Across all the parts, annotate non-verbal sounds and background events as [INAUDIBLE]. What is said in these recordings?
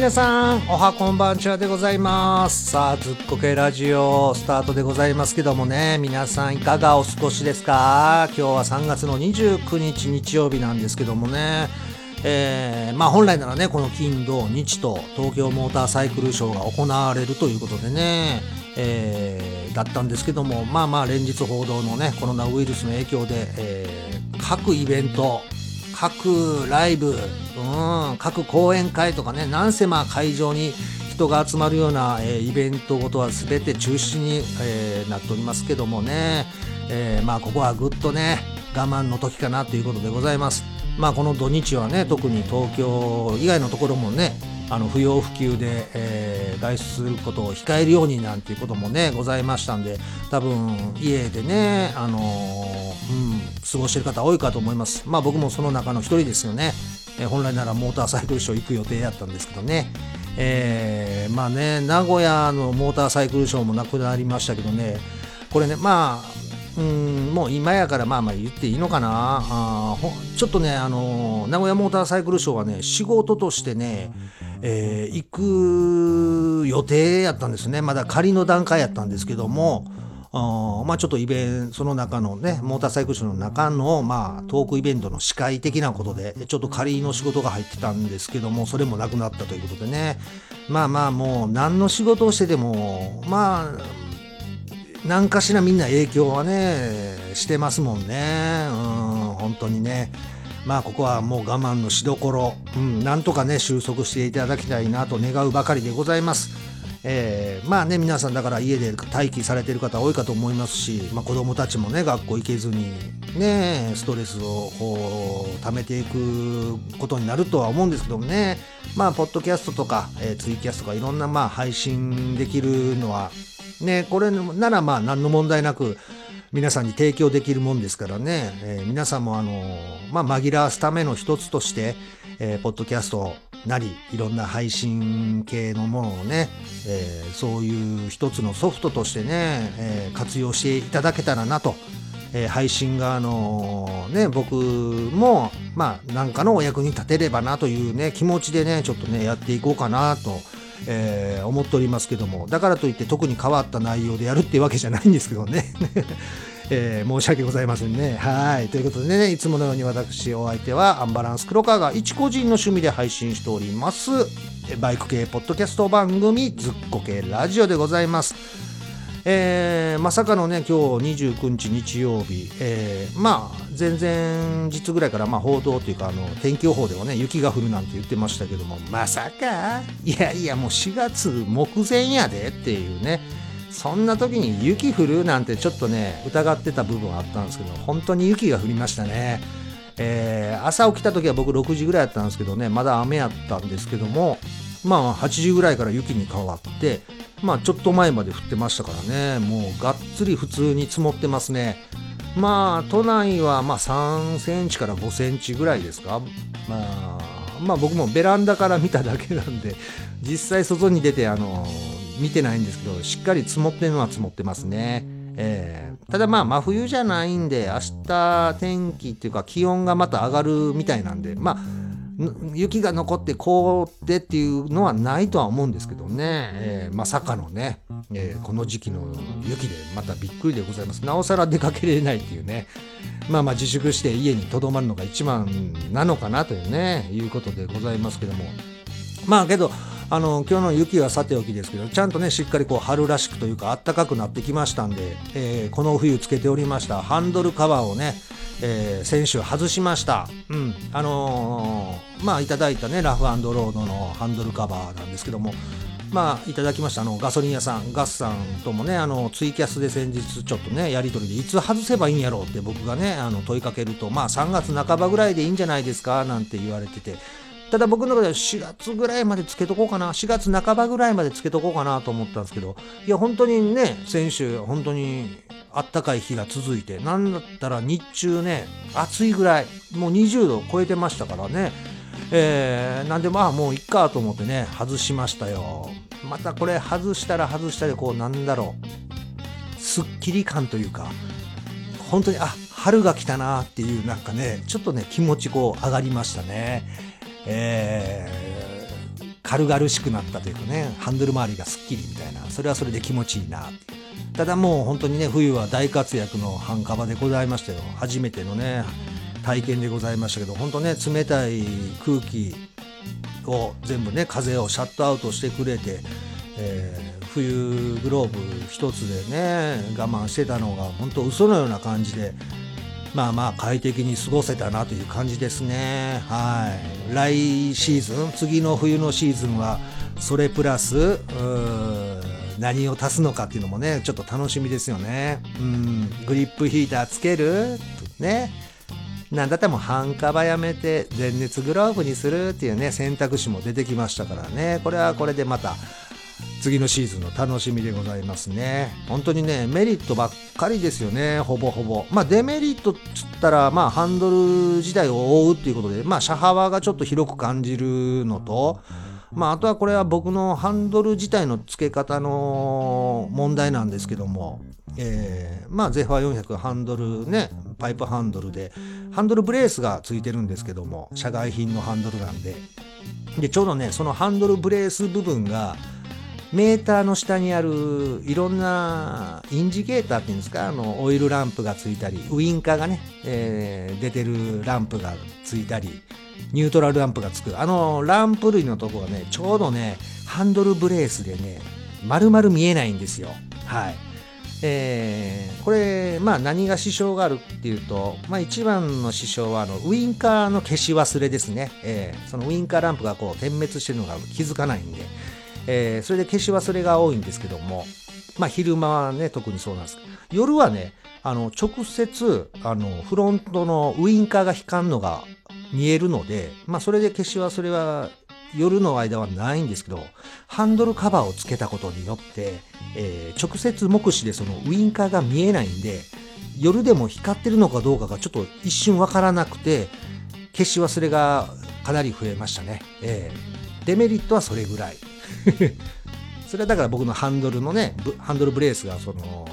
皆さんおはこんばんちはでございます。さあずっこけラジオスタートでございますけどもね。皆さんいかがお過ごしですか？今日は3月の29日日曜日なんですけどもね。えー、まあ本来ならねこの金土日と東京モーターサイクルショーが行われるということでね。えー、だったんですけどもまあまあ連日報道のねコロナウイルスの影響で、えー、各イベント各ライブ、うん、各講演会とかねなんせまあ会場に人が集まるような、えー、イベントごとは全て中止に、えー、なっておりますけどもね、えー、まあここはぐっとね我慢の時かなということでございます。まあこの土日はね特に東京以外のところもねあの不要不急で、えー、外出することを控えるようになんていうこともねございましたんで多分家でねあのー、うん過ごしてる方多いかと思います。まあ僕もその中の一人ですよね、えー、本来ならモーターサイクルショー行く予定やったんですけどね。えー、まあね名古屋のモーターサイクルショーもなくなりましたけどね。これねまあうんもう今やからまあまあ言っていいのかな。あちょっとねあの名古屋モーターサイクルショーはね仕事としてね、えー、行く予定やったんですね。まだ仮の段階やったんですけどもあまあちょっとイベントその中のねモーターサイクルショーの中のまあトークイベントの司会的なことでちょっと仮の仕事が入ってたんですけどもそれもなくなったということでね。まあまあもう何の仕事をしててもまあ何かしらみんな影響はねしてますもんね。うん本当にね。まあここはもう我慢のしどころ、うん、なんとかね収束していただきたいなと願うばかりでございます。えー、まあね皆さんだから家で待機されてる方多いかと思いますし、まあ、子供たちもね学校行けずにねストレスをこう溜めていくことになるとは思うんですけどもねまあポッドキャストとか、えー、ツイキャストとかいろんなまあ配信できるのはねこれならまあ何の問題なく皆さんに提供できるもんですからね、えー、皆さんもあのまあ、紛らわすための一つとして、えー、ポッドキャストなりいろんな配信系のものをね、えー、そういう一つのソフトとしてね、えー、活用していただけたらなと、えー、配信側のね僕もまあ何かのお役に立てればなというね気持ちでねちょっとねやっていこうかなと。えー、思っておりますけどもだからといって特に変わった内容でやるっていうわけじゃないんですけどね [LAUGHS] えー、申し訳ございませんね。はい。ということでね、いつものように私、お相手はアンバランス黒川が一個人の趣味で配信しております、バイク系ポッドキャスト番組、ズッコ系ラジオでございます。えー、まさかのね、今日29日日曜日、えー、まあ、前々日ぐらいから、まあ、報道というか、あの、天気予報ではね、雪が降るなんて言ってましたけども、まさか。いやいや、もう4月目前やでっていうね、そんな時に雪降るなんてちょっとね疑ってた部分はあったんですけど本当に雪が降りましたね、えー、朝起きた時は僕6時ぐらいやったんですけどねまだ雨やったんですけどもまあ8時ぐらいから雪に変わってまあちょっと前まで降ってましたからね。もうがっつり普通に積もってますね。まあ都内はまあ3センチから5センチぐらいですか。まあまあ僕もベランダから見ただけなんで実際外に出てあの見てないんですけどしっかり積もってるのは積もってますね。えー、ただまあ真冬じゃないんで明日天気っていうか気温がまた上がるみたいなんでまあ雪が残って凍ってっていうのはないとは思うんですけどね、えー、まさかのね、えー、この時期の雪でまたびっくりでございます。なおさら出かけれないっていうね。まあまあ自粛して家にとどまるのが一番なのかなというねいうことでございますけども。まあけどあの今日の雪はさておきですけどちゃんとねしっかりこう春らしくというか暖かくなってきましたんで、えー、この冬つけておりましたハンドルカバーをね、えー、先週外しました。うん。あのー、まあいただいたねラフロードのハンドルカバーなんですけどもまあいただきましたあのガソリン屋さんガスさんともねあのツイキャスで先日ちょっとねやり取りでいつ外せばいいんやろうって僕がねあの問いかけるとまあ3月半ばぐらいでいいんじゃないですかなんて言われててただ僕の中では4月ぐらいまでつけとこうかな、4月半ばぐらいまでつけとこうかなと思ったんですけど、いや、本当にね、先週、本当にあったかい日が続いて、なんだったら日中ね、暑いぐらい、もう20度超えてましたからね、えー、なんでまあもういっかと思ってね、外しましたよ。またこれ外したら外したで、こうなんだろう、すっきり感というか、本当に、あ、春が来たなっていうなんかね、ちょっとね、気持ちこう上がりましたね。えー、軽々しくなったというかねハンドル周りがすっきりみたいなそれはそれで気持ちいいなただもう本当にね冬は大活躍のハンカバでございましたよ。初めてのね体験でございましたけど本当ね冷たい空気を全部ね風をシャットアウトしてくれて、えー、冬グローブ一つでね我慢してたのが本当嘘のような感じでまあまあ快適に過ごせたなという感じですね。はい。来シーズン次の冬のシーズンはそれプラス何を足すのかっていうのもねちょっと楽しみですよね。うん。グリップヒーターつける？ね。なんだったらもう半カバやめて電熱グローブにするっていうね選択肢も出てきましたからね。これはこれでまた次のシーズンの楽しみでございますね。本当にねメリットばっかりですよね。ほぼほぼ。まあデメリットっつったらまあハンドル自体を覆うっていうことでまあ車幅がちょっと広く感じるのとまあ、あとはこれは僕のハンドル自体の付け方の問題なんですけども、えー、まあゼファー400ハンドルねパイプハンドルでハンドルブレースがついてるんですけども社外品のハンドルなんで。でちょうどねそのハンドルブレース部分がメーターの下にあるいろんなインジケーターっていうんですかあのオイルランプがついたりウインカーがね、えー、出てるランプがついたりニュートラルランプがつく。あのランプ類のとこがねちょうどねハンドルブレースでね丸々見えないんですよ。はい。えー、これまあ何が支障があるっていうと、まあ、一番の支障はあのウインカーの消し忘れですね、えー、そのウインカーランプがこう点滅してるのが気づかないんで、えー、それで消し忘れが多いんですけどもまあ昼間はね特にそうなんですけど夜はねあの直接あのフロントのウインカーが光るのが見えるので、まあ、それで消し忘れは夜の間はないんですけど、ハンドルカバーをつけたことによって、えー、直接目視でそのウインカーが見えないんで、夜でも光ってるのかどうかがちょっと一瞬わからなくて、消し忘れがかなり増えましたね。えー、デメリットはそれぐらい。[LAUGHS] それはだから僕のハンドルのね、ハンドルブレースがその、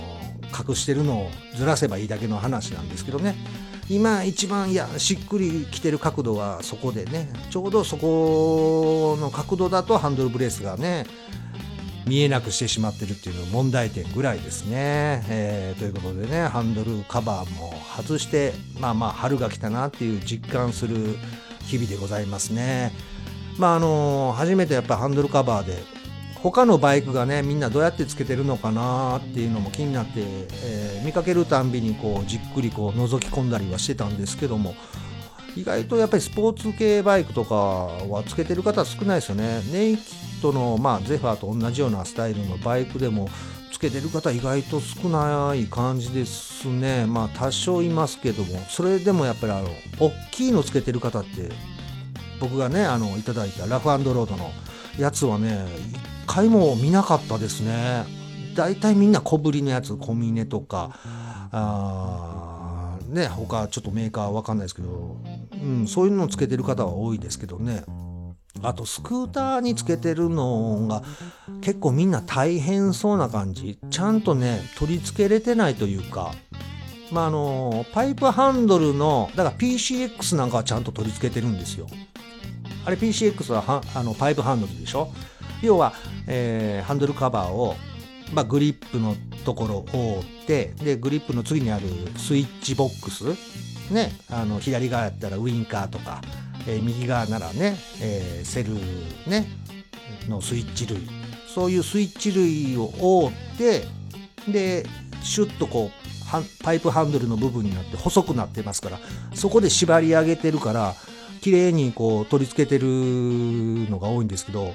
隠してるのをずらせばいいだけの話なんですけどね。今一番いやしっくりきてる角度はそこでねちょうどそこの角度だとハンドルブレースがね見えなくしてしまってるっていう問題点ぐらいですね、えー、ということでねハンドルカバーも外してまあまあ春が来たなっていう実感する日々でございますねまああの初めてやっぱハンドルカバーで他のバイクがねみんなどうやってつけてるのかなっていうのも気になって、えー、見かけるたんびにこうじっくりこう覗き込んだりはしてたんですけども意外とやっぱりスポーツ系バイクとかはつけてる方少ないですよね。ネイキッドの、まあ、ゼファーと同じようなスタイルのバイクでもつけてる方意外と少ない感じですね。まあ多少いますけどもそれでもやっぱりあの大きいのつけてる方って僕がねあのいただいたラフロードのやつはね一回も見なかったですね。大体みんな小ぶりのやつ小峰とかあーね他ちょっとメーカーわかんないですけど、うん、そういうのをつけてる方は多いですけどね。あとスクーターにつけてるのが結構みんな大変そうな感じ。ちゃんとね取り付けれてないというか。まああのパイプハンドルのだから PCX なんかはちゃんと取り付けてるんですよ。あれ PCX ははあのパイプハンドルでしょ？要は、えー、ハンドルカバーを、まあ、グリップのところを覆ってでグリップの次にあるスイッチボックス、ね、あの左側やったらウインカーとか、えー、右側ならね、えー、セル、ね、のスイッチ類。そういうスイッチ類を覆ってでシュッとこうパイプハンドルの部分になって細くなってますからそこで縛り上げてるから綺麗にこう取り付けてるのが多いんですけど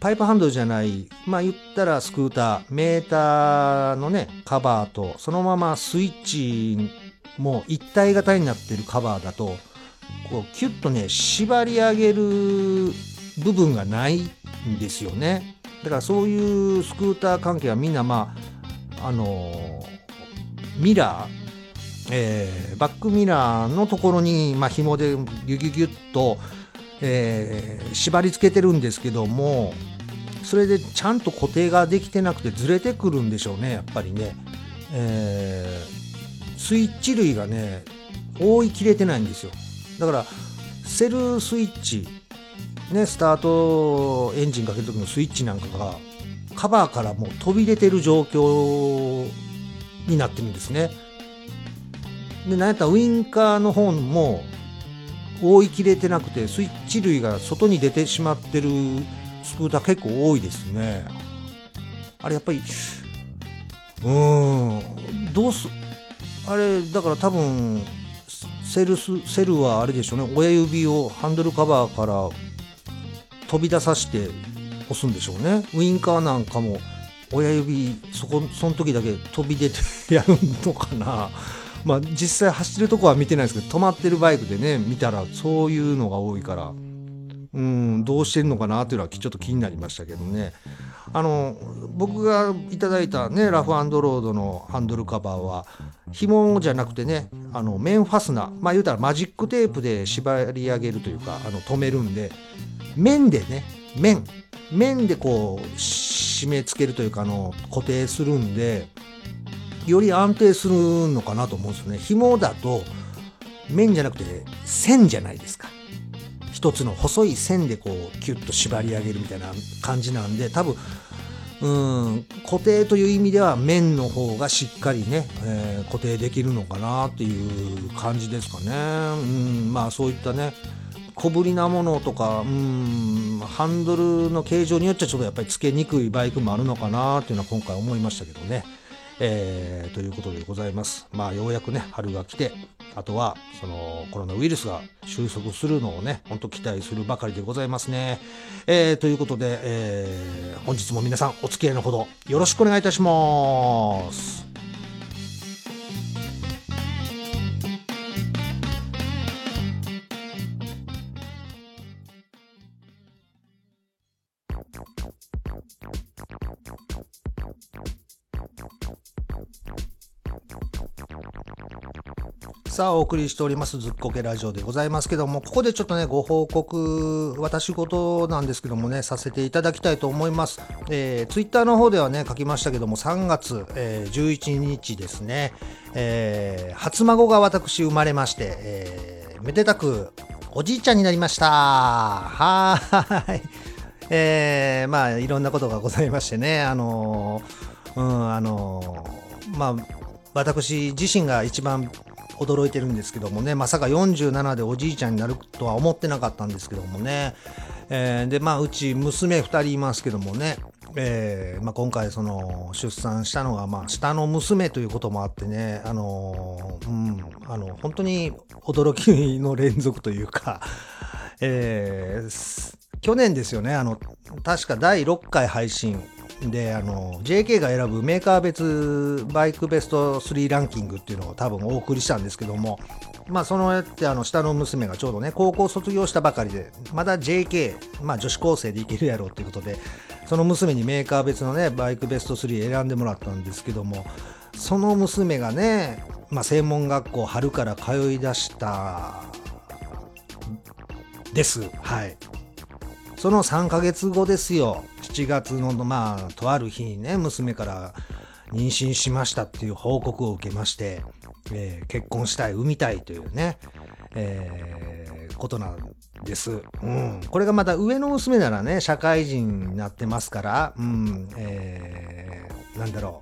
パイプハンドルじゃない、まあ言ったらスクーター、メーターのね、カバーと、そのままスイッチも一体型になってるカバーだと、こうキュッとね、縛り上げる部分がないんですよね。だからそういうスクーター関係はみんなまあ、あのミラー、えー、バックミラーのところに、まあ、紐でギュギュギュッと、えー、縛り付けてるんですけどもそれでちゃんと固定ができてなくてずれてくるんでしょうねやっぱりね、えー、スイッチ類がね覆いきれてないんですよ。だからセルスイッチねスタートエンジンかける時のスイッチなんかがカバーからもう飛び出てる状況になってるんですね。でなんやったらウインカーの方も覆いきれてなくてスイッチ類が外に出てしまってるスクーター結構多いですね。あれやっぱりうーんどうすあれだから多分セルスセルはあれでしょうね。親指をハンドルカバーから飛び出させて押すんでしょうね。ウインカーなんかも親指そこその時だけ飛び出てやるのかな。まあ実際走るとこは見てないですけど止まってるバイクでね見たらそういうのが多いからうんどうしてるのかなっていうのはちょっと気になりましたけどね。あの僕がいただいたねラフロードのハンドルカバーは紐じゃなくてねあの面ファスナーまあ言うたらマジックテープで縛り上げるというかあの止めるんで面でね面面でこう締め付けるというかあの固定するんでより安定するのかなと思うんですよね紐だと面じゃなくて線じゃないですか一つの細い線でこうキュッと縛り上げるみたいな感じなんで多分うん固定という意味では面の方がしっかりね、えー、固定できるのかなっていう感じですかね。うんまあそういったね小ぶりなものとかうんハンドルの形状によっちゃちょっとやっぱりつけにくいバイクもあるのかなっていうのは今回思いましたけどね。えー、ということでございます。まあようやくね春が来てあとはそのコロナウイルスが収束するのをねほんと期待するばかりでございますね。えー、ということで、えー、本日も皆さんお付き合いのほどよろしくお願いいたします。さあ、お送りしております、ずっこけラジオでございますけども、ここでちょっとね、ご報告、私事なんですけどもね、させていただきたいと思います。えー、ツイッターの方ではね、書きましたけども、3月、えー、11日ですね、えー、初孫が私生まれまして、えー、めでたく、おじいちゃんになりました。はーい。えー、まあ、いろんなことがございましてね、あのー、うん、あのー、まあ、私自身が一番驚いてるんですけどもねまさか47でおじいちゃんになるとは思ってなかったんですけどもね、えー、でまあうち娘2人いますけどもね。えーまあ、今回その出産したのがまあ下の娘ということもあってね、あのー、うん、あの本当に驚きの連続というか、えー、去年ですよねあの確か第6回配信であの JK が選ぶメーカー別バイクベスト3ランキングっていうのを多分お送りしたんですけどもまあそのやってあの下の娘がちょうどね高校卒業したばかりでまだ JK まあ女子高生でいけるやろうっていうことでその娘にメーカー別のねバイクベスト3選んでもらったんですけどもその娘がね、まあ、専門学校春から通い出したです。はい。その3ヶ月後ですよ。7月のまあとある日にね娘から妊娠しましたっていう報告を受けまして、えー、結婚したい産みたいというね、えー、ことなんです、うん、これがまた上の娘ならね社会人になってますから、うん。えー、なんだろ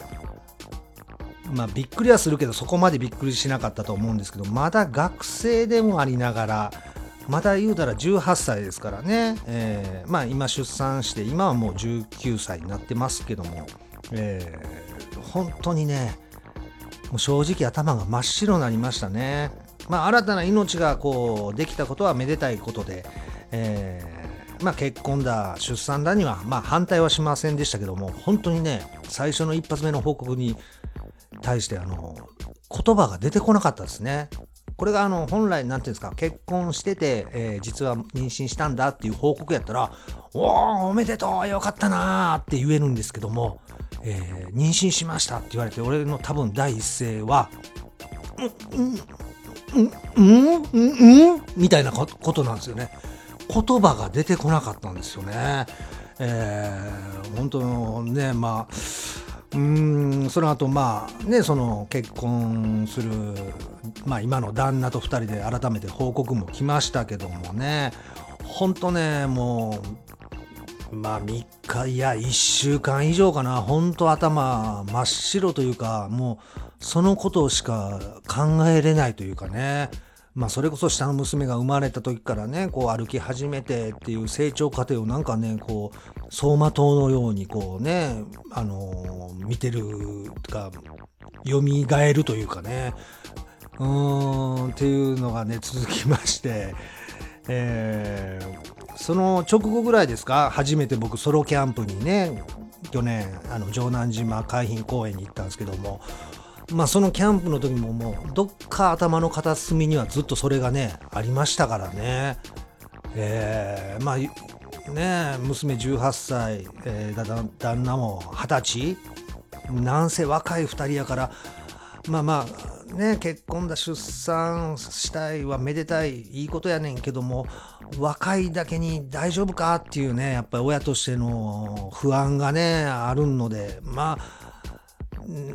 う。まあびっくりはするけどそこまでびっくりしなかったと思うんですけどまだ学生でもありながらまだ言うたら18歳ですからね、えー、まあ今出産して今はもう19歳になってますけども、えー、本当にねもう正直頭が真っ白になりましたね。まあ新たな命がこうできたことはめでたいことで、えー、まあ結婚だ出産だにはまあ反対はしませんでしたけども本当にね最初の一発目の報告に対してあの言葉が出てこなかったですね。これがあの本来なんていうんですか結婚してて、えー、実は妊娠したんだっていう報告やったら「おおおめでとうよかったな」って言えるんですけども、えー、妊娠しましたって言われて俺の多分第一声は「うんうんうんうんん」みたいなことなんですよね。言葉が出てこなかったんですよね。えー、本当ねまあうんその後まあねその結婚する、まあ、今の旦那と2人で改めて報告も来ましたけどもねほんとね、もう、まあ3日、いや、1週間以上かな。ほんと頭真っ白というか、もう、そのことしか考えれないというかね。まあそれこそ下の娘が生まれた時からね、こう歩き始めてっていう成長過程をなんかね、こう、走馬灯のようにこうね、あのー、見てるか、蘇るというかね、うーん、っていうのがね、続きまして、えー、その直後ぐらいですか、初めて僕ソロキャンプにね、去年、あの、城南島海浜公園に行ったんですけども、まあそのキャンプの時ももうどっか頭の片隅にはずっとそれがねありましたからね。えー、まあね娘18歳、えー、旦那も20歳。なんせ若い2人やから。まあまあね結婚だ出産したいはめでたいいいことやねんけども若いだけに大丈夫かっていうねやっぱり親としての不安がねあるのでまあ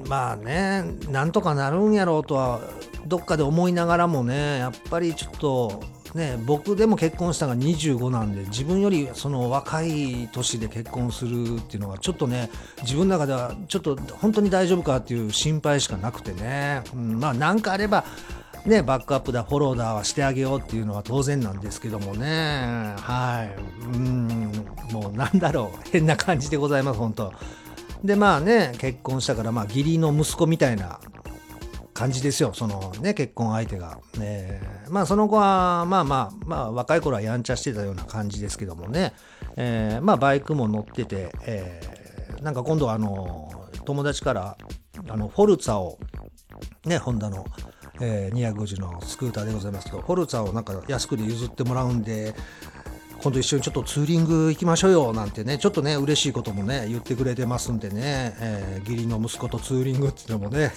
まあねなんとかなるんやろうとはどっかで思いながらもねやっぱりちょっとね僕でも結婚したのが25なんで自分よりその若い年で結婚するっていうのはちょっとね自分の中ではちょっと本当に大丈夫かっていう心配しかなくてね、うん、まあ何かあればね、バックアップだ、フォローだはしてあげようっていうのは当然なんですけどもね、はい、うん、もうなんだろう、変な感じでございます、本当。でまあね結婚したからまあ義理の息子みたいな感じですよ。そのね結婚相手が、ね、まあその子はまあまあまあ若い頃はやんちゃしてたような感じですけどもね、えー、まあバイクも乗ってて、えー、なんか今度はあの友達からあのフォルツァをねホンダのえー、250のスクーターでございますけど、フォルツァをなんか安くで譲ってもらうんで、今度一緒にちょっとツーリング行きましょうよなんてねちょっとね嬉しいこともね言ってくれてますんでね、えー、義理の息子とツーリングっていうのもね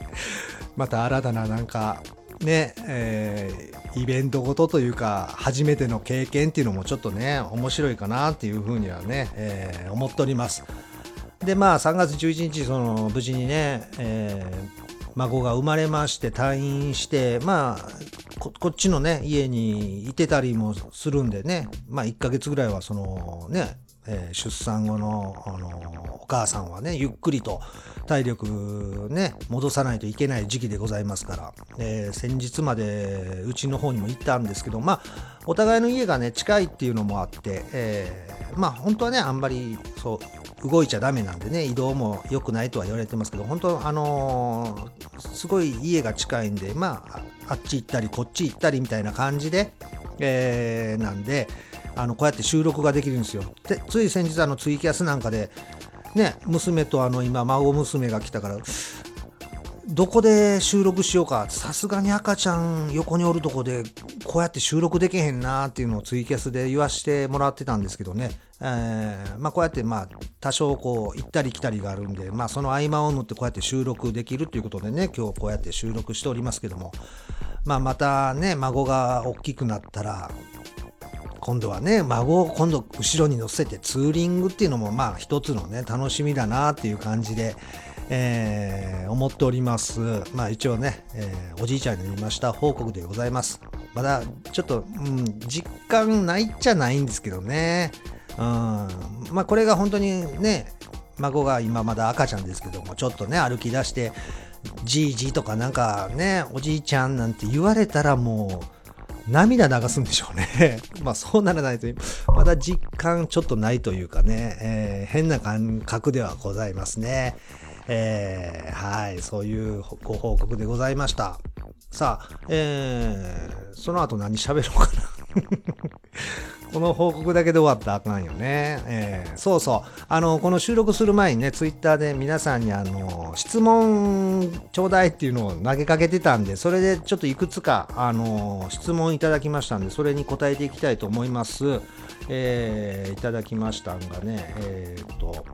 [LAUGHS] また新たななんかね、えー、イベントごとというか初めての経験っていうのもちょっとね面白いかなっていうふうにはね、えー、思っております。でまあ3月11日その無事にね、え、孫が生まれまして退院してまあここっちのね、家にいてたりもするんでね、まあ1ヶ月ぐらいはそのね、えー、出産後の、あのお母さんはね、ゆっくりと体力ね、戻さないといけない時期でございますから、えー、先日までうちの方にも行ったんですけど、まあ、お互いの家がね、近いっていうのもあって、えー、まあ本当はね、あんまりそう、動いちゃダメなんでね、移動も良くないとは言われてますけど、本当、あの、すごい家が近いんで、まあ、あっち行ったりこっち行ったりみたいな感じで、え、なんであのこうやって収録ができるんですよ。でつい先日あのツイキャスなんかでね娘とあの今孫娘が来たからどこで収録しようかさすがに赤ちゃん横におるとこでこうやって収録できへんなっていうのをツイキャスで言わしてもらってたんですけどね、えー、まあ、こうやってまあ多少こう行ったり来たりがあるんで、まあ、その合間を縫ってこうやって収録できるということでね今日こうやって収録しておりますけども、まあ、またね孫が大きくなったら今度はね孫を今度後ろに乗せてツーリングっていうのもまあ一つのね楽しみだなっていう感じで、えー、思っております。まあ一応ね、えー、おじいちゃんに言いました報告でございます。まだちょっと、うん、実感ないっちゃないんですけどね。うん、まあこれが本当にね、孫が今まだ赤ちゃんですけども、ちょっとね、歩き出して、じいじとかなんかね、おじいちゃんなんて言われたらもう、涙流すんでしょうね。[LAUGHS] まあそうならないと、まだ実感ちょっとないというかね、えー、変な感覚ではございますね。えー、はい、そういうご報告でございました。さあ、えー、その後何喋ろうかな [LAUGHS] この報告だけで終わったらあかんよね。えー、そうそう。あの、この収録する前にね、ツイッターで皆さんにあの、質問ちょうだいっていうのを投げかけてたんで、それでちょっといくつか、あの、質問いただきましたんで、それに答えていきたいと思います。えー、いただきましたんがね、えー、っと、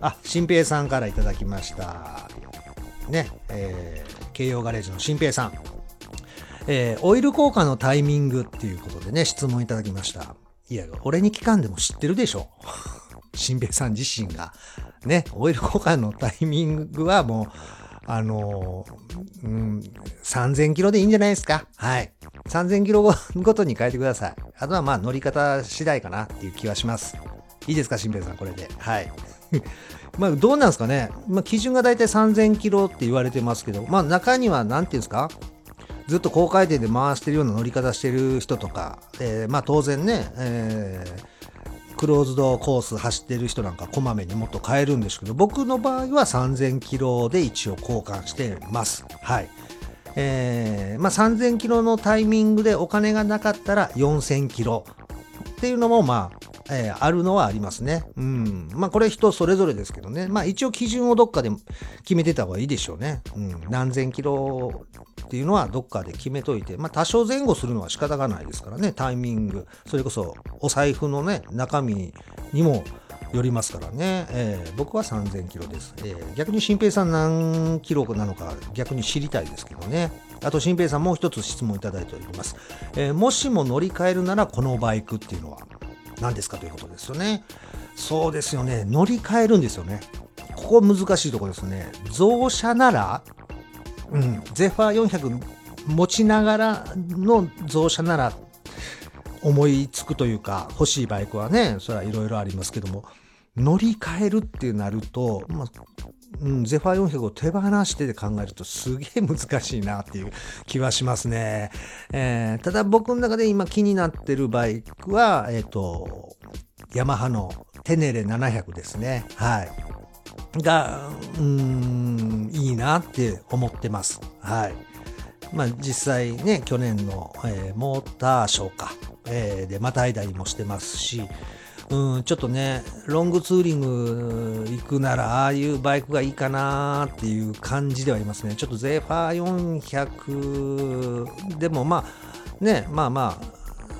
あ、新平さんからいただきました。ね、えー、京葉ガレージの新平さん。えー、オイル交換のタイミングっていうことでね、質問いただきました。いや、俺に聞かんでも知ってるでしょ。[LAUGHS] 新平さん自身が。ね、オイル交換のタイミングはもうあの、うん、3000キロでいいんじゃないですか。はい。3000キロごとに変えてください。あとはまあ乗り方次第かなっていう気はします。いいですか、新平さん、これで。はい。[LAUGHS] まあどうなんですかね。まあ基準がだいたい3000キロって言われてますけど、まあ中には何て言うんですか？ずっと高回転で回してるような乗り方してる人とか、えー、まあ当然ね、えー、クローズドコース走ってる人なんかこまめにもっと変えるんですけど、僕の場合は3000キロで一応交換してます。はい。えー、まあ3000キロのタイミングでお金がなかったら4000キロっていうのもまあえー、あるのはありますね。うん。まあこれ人それぞれですけどね。まあ一応基準をどっかで決めてた方がいいでしょうね。うん。何千キロっていうのはどっかで決めといて、まあ多少前後するのは仕方がないですからね。タイミング。それこそお財布のね、中身にもよりますからね。えー、僕は3000キロです。えー、逆に新平さん何キロなのか逆に知りたいですけどね。あと新平さんもう一つ質問いただいております。えー、もしも乗り換えるならこのバイクっていうのは？何ですかということですよね。そうですよね。乗り換えるんですよね。ここ難しいところですね。増車なら、うん、ゼファー400持ちながらの増車なら思いつくというか、欲しいバイクはね、それはいろいろありますけども、乗り換えるってなると、まあ、うん、ゼファー400を手放してで考えるとすげえ難しいなっていう気はしますね。えー、ただ僕の中で今気になってるバイクは、えっ、ー、と、ヤマハのテネレ700ですね。はい。が、うん、いいなって思ってます。はい。まあ実際ね、去年の、えー、モーターショーか、えー、でまた間にもしてますし、うん、ちょっとね、ロングツーリング行くなら、ああいうバイクがいいかなっていう感じではありますね。ちょっとゼファー400でもまあ、ね、まあまあ、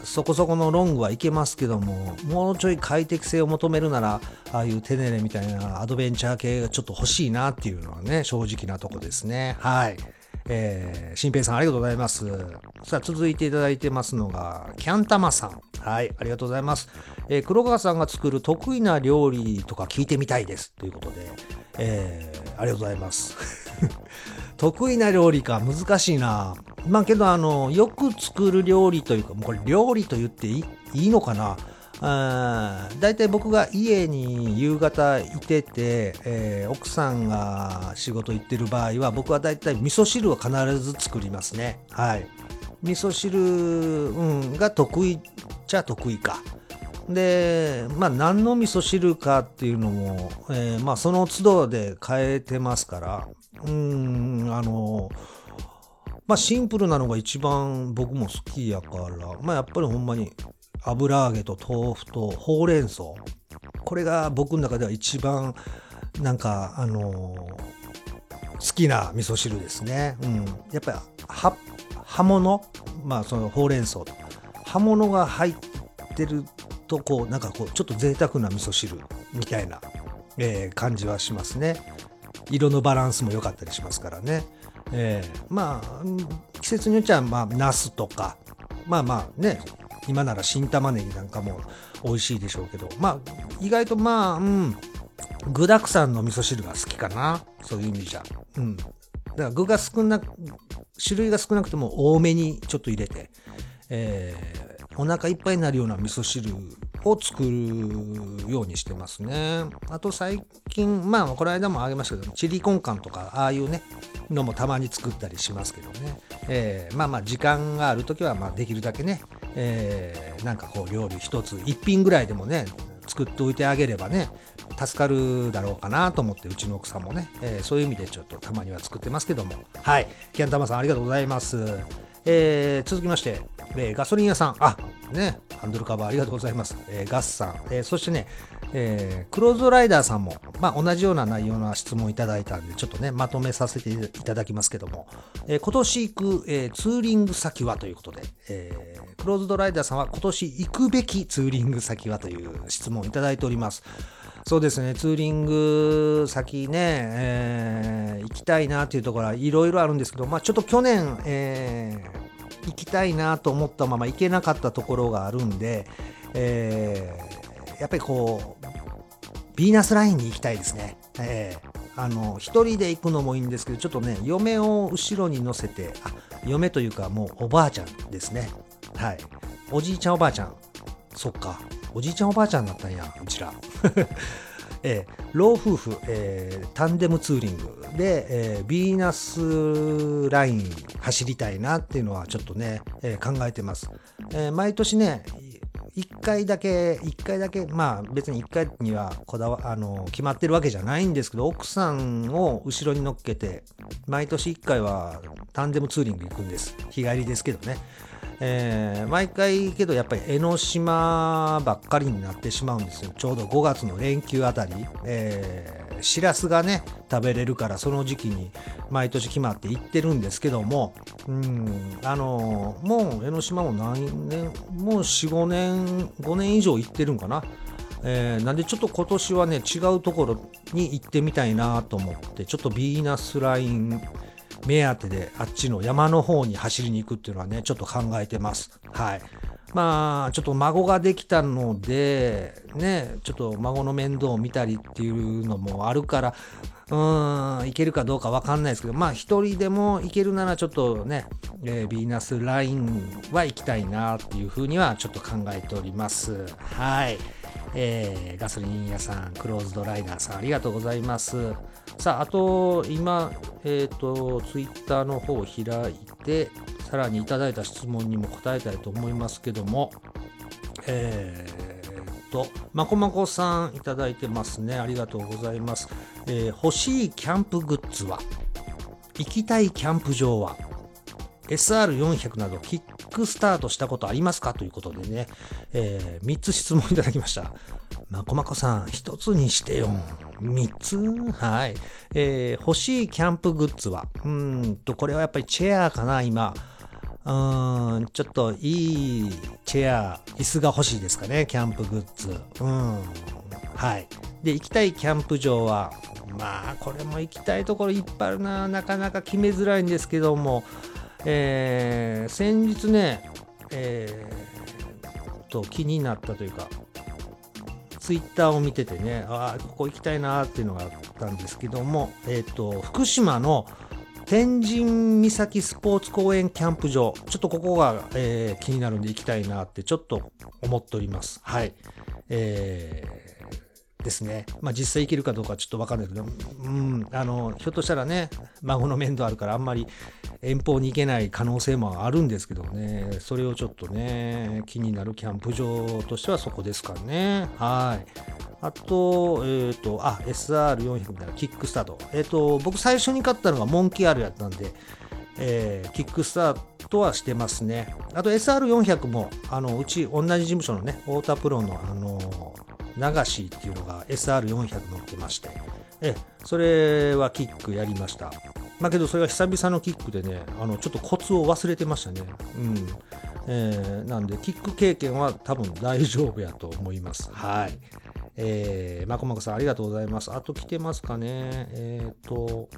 そこそこのロングはいけますけども、もうちょい快適性を求めるなら、ああいうテネレみたいなアドベンチャー系がちょっと欲しいなっていうのはね、正直なとこですね。はい。えー、新平さんありがとうございます。さあ、続いていただいてますのが、キャンタマさん。はい、ありがとうございます。えー、黒川さんが作る得意な料理とか聞いてみたいです。ということで、えー、ありがとうございます。[LAUGHS] 得意な料理か、難しいな。まあけど、あの、よく作る料理というか、もうこれ料理と言っていいのかな。大体僕が家に夕方いてて、えー、奥さんが仕事行ってる場合は僕は大体味噌汁を必ず作りますね。はい。味噌汁、うん、が得意っちゃ得意か。でまあ何の味噌汁かっていうのも、えー、まあその都度で変えてますから。うんあのまあシンプルなのが一番僕も好きやから。まあやっぱりほんまに油揚げと豆腐とほうれん草。これが僕の中では一番なんかあのー、好きな味噌汁ですね、うん、やっぱり葉物？まあそのほうれん草。と葉物が入ってるとこうなんかこうちょっと贅沢な味噌汁みたいな、えー、感じはしますね。色のバランスも良かったりしますからね、えー、まあ季節によっちゃまあナスとか。まあまあね。今なら新玉ねぎなんかも美味しいでしょうけど、まあ、意外とまあ、うん、具沢山の味噌汁が好きかな。そういう意味じゃ。うん。だから具が少なく、種類が少なくても多めにちょっと入れて、えー、お腹いっぱいになるような味噌汁を作るようにしてますね。あと最近、まあこの間もあげましたけど、チリコンカンとか、ああいうね、のもたまに作ったりしますけどね。えー、まあまあ時間がある時は、まあできるだけね、えー、なんかこう料理一つ、一品ぐらいでもね、作っておいてあげればね、助かるだろうかなと思って、うちの奥さんもね、えー、そういう意味でちょっとたまには作ってますけども。はい。キャンタマさんありがとうございます。えー、続きまして、えー、ガソリン屋さん。あ、ね、ハンドルカバーありがとうございます。えー、ガスさん。えー、そしてね、えー、クローズドライダーさんも、まあ、同じような内容の質問いただいたんで、ちょっとね、まとめさせていただきますけども、えー、今年行く、えー、ツーリング先はということで、えー、クローズドライダーさんは今年行くべきツーリング先はという質問をいただいております。そうですね、ツーリング先ね、えー、行きたいなというところはいろいろあるんですけど、まあ、ちょっと去年、えー、行きたいなと思ったまま行けなかったところがあるんで、えー、やっぱりこう、ヴィーナスラインに行きたいですね。えーあの一人で行くのもいいんですけどちょっとね嫁を後ろに乗せてあ嫁というかもうおばあちゃんですね。はい。おじいちゃんおばあちゃん。そっか。おじいちゃんおばあちゃんだったんやうちら [LAUGHS] えー、老夫婦、えー、タンデムツーリングで、えー、ビーナスライン走りたいなっていうのはちょっとね、えー、考えてます、えー、毎年ね1回だけ、1回だけ、まあ別に1回にはこだわ、あの、決まってるわけじゃないんですけど、奥さんを後ろに乗っけて、毎年1回はタンデムツーリング行くんです。日帰りですけどね。えー、毎回けどやっぱり江ノ島ばっかりになってしまうんですよ。ちょうど5月の連休あたり。えーしらすがね食べれるからその時期に毎年決まって行ってるんですけどもうんあのもう江ノ島も何年もう45年5年以上行ってるんかな。えー、なんでちょっと今年はね違うところに行ってみたいなと思ってちょっとビーナスライン目当てであっちの山の方に走りに行くっていうのはねちょっと考えてますはいまあ、ちょっと孫ができたので、ね、ちょっと孫の面倒を見たりっていうのもあるから、うーん、行けるかどうかわかんないですけど、まあ、一人でも行けるならちょっとね、えー、ビーナスラインは行きたいなっていうふうにはちょっと考えております。はい。えー、ガソリン屋さん、クローズドライダーさん、ありがとうございます。さあ、あと、今、えっ、ー、と、ツイッターの方を開いて、さらにいただいた質問にも答えたいと思いますけども、えー、と、まこまこさんいただいてますね。ありがとうございます。えー、欲しいキャンプグッズは？行きたいキャンプ場は？SR400 などキックスタートしたことありますか？ということでね、えー、3つ質問いただきました。まこまこさん、1つにしてよ。3つ？はい。えー、欲しいキャンプグッズは？うんと、これはやっぱりチェアかな、今。うん、ちょっといいチェア、椅子が欲しいですかね、キャンプグッズ。うん。はい。で、行きたいキャンプ場は、まあ、これも行きたいところいっぱいあるな、なかなか決めづらいんですけども、えー、先日ね、えー、と気になったというか、ツイッターを見ててね、ああ、ここ行きたいなっていうのがあったんですけども、えっ、ー、と、福島の天神岬スポーツ公園キャンプ場、ちょっとここが、えー、気になるんで行きたいなってちょっと思っております。はい。えーですね。まあ実際行けるかどうかちょっとわかんないけど、うん、あの、ひょっとしたらね、孫の面倒あるからあんまり遠方に行けない可能性もあるんですけどね、それをちょっとね、気になるキャンプ場としてはそこですかね。はい。あと、えっ、ー、と、あ、SR400 みたいなキックスタート。えっ、ー、と、僕最初に買ったのがモンキー R やったんで、えー、キックスタートはしてますね。あと SR400 も、あの、うち同じ事務所のね、太田プロの、あの流しっていうのが SR400 乗ってまして、え、それはキックやりました。まあけどそれは久々のキックでね、あの、ちょっとコツを忘れてましたね。うん。えー、なんで、キック経験は多分大丈夫やと思います。はい。えー、まこまこさんありがとうございます。あと来てますかね。えっ、ー、と、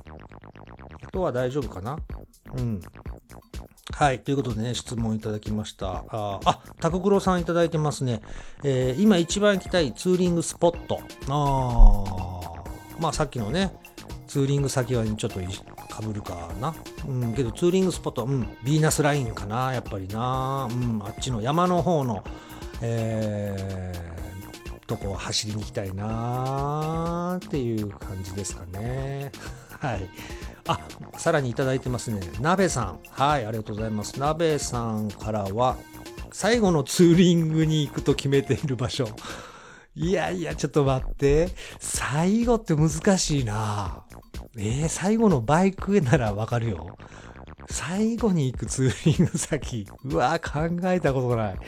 あとは大丈夫かな？うん。はい。ということでね、質問いただきました。あ、あタククロさんいただいてますね。えー、今一番行きたいツーリングスポット。あまあさっきのね、ツーリング先はちょっとかぶるかな。うん、けどツーリングスポット、うん、ビーナスラインかな、やっぱりな。うん、あっちの山の方の、えー、とこ走りに行きたいなーっていう感じですかね。[LAUGHS] はい。あ、さらにいただいてますね。鍋さん。はい、ありがとうございます。鍋さんからは、最後のツーリングに行くと決めている場所。[LAUGHS] いやいや、ちょっと待って。最後って難しいなえー、最後のバイクならわかるよ。最後に行くツーリング先。うわ考えたことない。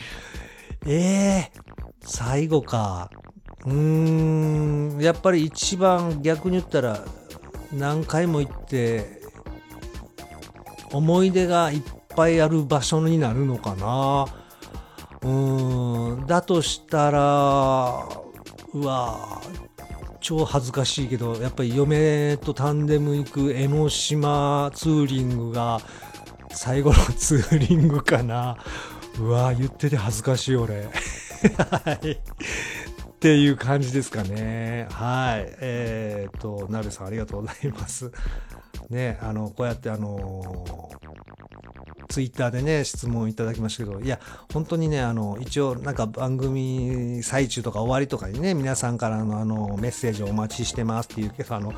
えー、最後か。うーん、やっぱり一番逆に言ったら、何回も行って思い出がいっぱいある場所になるのかな。うーん。だとしたらうわ超恥ずかしいけどやっぱり嫁とタンデム行く江ノ島ツーリングが最後のツーリングかな。うわ言ってて恥ずかしい俺。はいっていう感じですかね。はい。えー、っと、なべさんありがとうございます。ね、あの、こうやってあのツイッターでね、質問いただきましたけど、いや、本当にね、あの、一応、なんか番組最中とか終わりとかにね、皆さんからのあの、メッセージをお待ちしてますっていうけど、あの、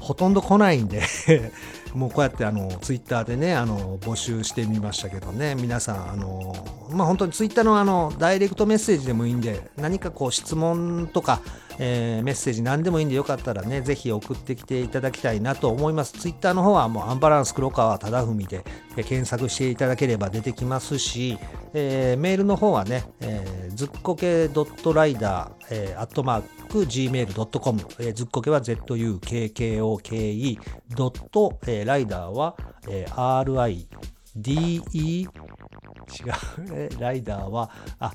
ほとんど来ないんで [LAUGHS] もうこうやってあの、ツイッターでね、あの、募集してみましたけどね、皆さん、あの、まあ、本当にツイッターのあの、ダイレクトメッセージでもいいんで、何かこう、質問とか、えー、メッセージ何でもいいんでよかったらね、ぜひ送ってきていただきたいなと思います。ツイッターの方はもうアンバランス黒川忠文で、え、検索していただければ出てきますし、えー、メールの方はね、えー、ずっこけ .rider、えー、アットマーク gmail.com、えー、ずっこけは zukkoke ドット、え、ライダーは、えー、ride 違う、ねライダーは、あ、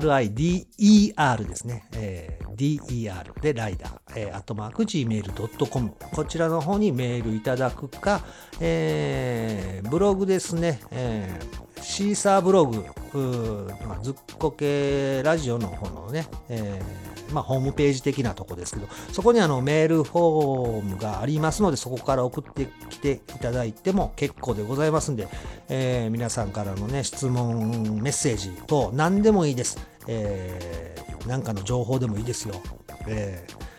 RIDER ですね。えー、DER でライダー、えー、アットマーク Gmail.com。こちらの方にメールいただくか、えー、ブログですね。えー、シーサーブログ、まあ、ずっこけラジオの方のね、えー、まあ、ホームページ的なとこですけど、そこにあのメールフォームがありますので、そこから送ってきていただいても結構でございますんで、えー、皆さんからのね、質問、メッセージ等、何でもいいです。えー、なんかの情報でもいいですよ。えー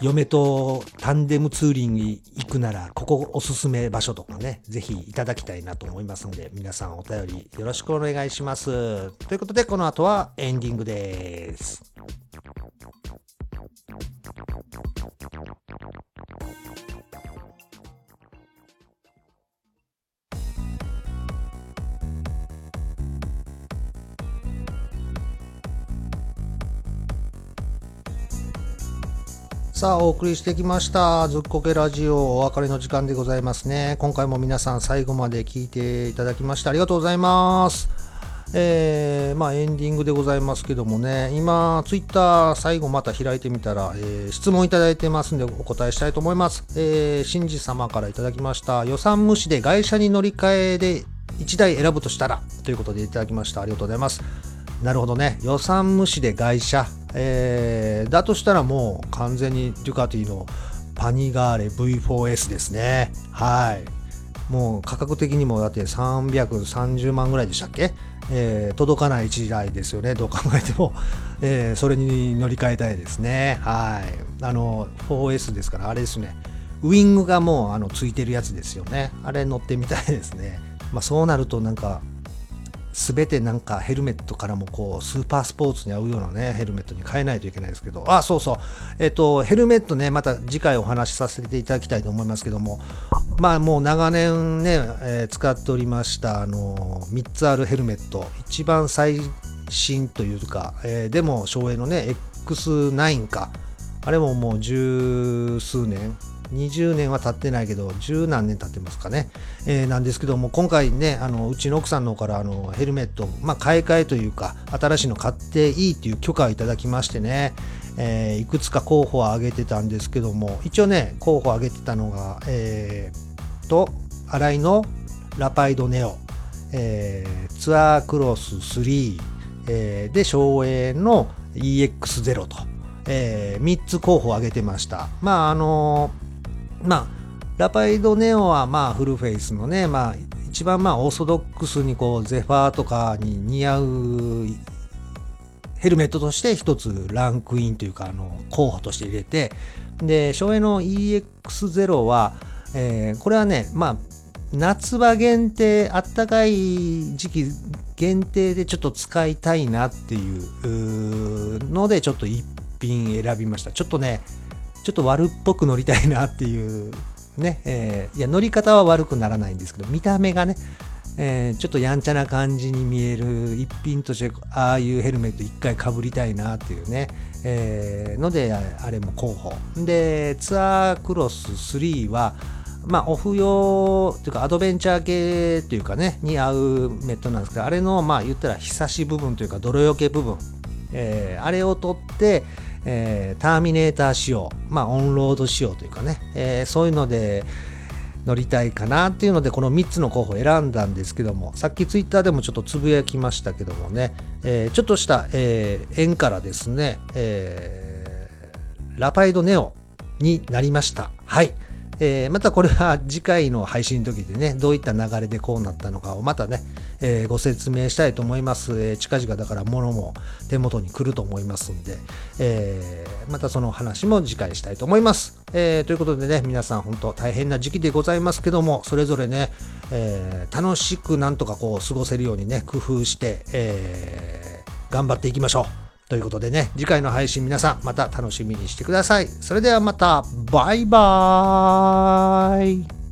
嫁とタンデムツーリング行くなら、ここおすすめ場所とかね、ぜひいただきたいなと思いますので、皆さんお便りよろしくお願いします。ということで、この後はエンディングです。さあ、お送りしてきました。ずっこけラジオお別れの時間でございますね。今回も皆さん最後まで聞いていただきましてありがとうございます。えー、まあエンディングでございますけどもね、今、ツイッター最後また開いてみたら、えー、質問いただいてますんでお答えしたいと思います。えー、新次様からいただきました。予算無視で外車に乗り換えで1台選ぶとしたらということでいただきました。ありがとうございます。なるほどね。予算無視で外車。えー、だとしたらもう完全にデュカティのパニガーレ V4S ですね。はい。もう価格的にもだって330万ぐらいでしたっけ？えー、届かない1台ですよね。どう考えても。[LAUGHS] えー、それに乗り換えたいですね。はい。あの、4S ですから、あれですね。ウィングがもうあのついてるやつですよね。あれ乗ってみたいですね。まあそうなるとなんか全てなんかヘルメットからもこうスーパースポーツに合うようなねヘルメットに変えないといけないですけど。あそうそう。えっ、とヘルメットねまた次回お話しさせていただきたいと思いますけども。まあもう長年ね、えー、使っておりましたあの3つあるヘルメット。一番最新というか、えー、でも省エのね X9 か。あれももう十数年20年は経ってないけど、十何年経ってますかね。えー、なんですけども、今回ね、あのうちの奥さんの方からあのヘルメット、まあ、買い替えというか、新しいの買っていいっていう許可をいただきましてね、えー、いくつか候補を挙げてたんですけども、一応ね、候補を挙げてたのが、えー、と、新井のラパイドネオ、えー、ツアークロス3、えー、で、省エの EX0 と、えー、3つ候補を挙げてました。まあ、あのーまあ、ラパイドネオはまあフルフェイスのね、まあ一番まあオーソドックスにこうゼファーとかに似合うヘルメットとして一つランクインというかあの候補として入れて、で、省エの EX0 は、えー、これはね、まあ夏場限定、あったかい時期限定でちょっと使いたいなっていうのでちょっと一品選びました。ちょっとね、ちょっと悪っぽく乗りたいなっていうね、えー、いや乗り方は悪くならないんですけど見た目がね、えー、ちょっとやんちゃな感じに見える一品としてああいうヘルメット一回かぶりたいなっていうね、えー、のであれも候補。でツアークロス3はまあ、オフ用というかアドベンチャー系というかねに合うメットなんですけどあれのまあ言ったらひさし部分というか泥よけ部分、えー、あれを取ってえー、ターミネーター仕様、まあ、オンロード仕様というかね、えー、そういうので、乗りたいかなっていうのでこの3つの候補を選んだんですけどもさっきツイッターでもちょっとつぶやきましたけどもね、えー、ちょっとした、えー、縁からですね、えー、ラパイドネオになりました。はい。えー、またこれは次回の配信の時でね、どういった流れでこうなったのかをまたね、えー、ご説明したいと思います。えー、近々だから物も手元に来ると思いますんで、え、またその話も次回したいと思います。え、ということでね、皆さん本当大変な時期でございますけども、それぞれね、え、楽しくなんとかこう過ごせるようにね、工夫して、えー、頑張っていきましょう。ということでね、次回の配信皆さんまた楽しみにしてください。それではまた、バイバーイ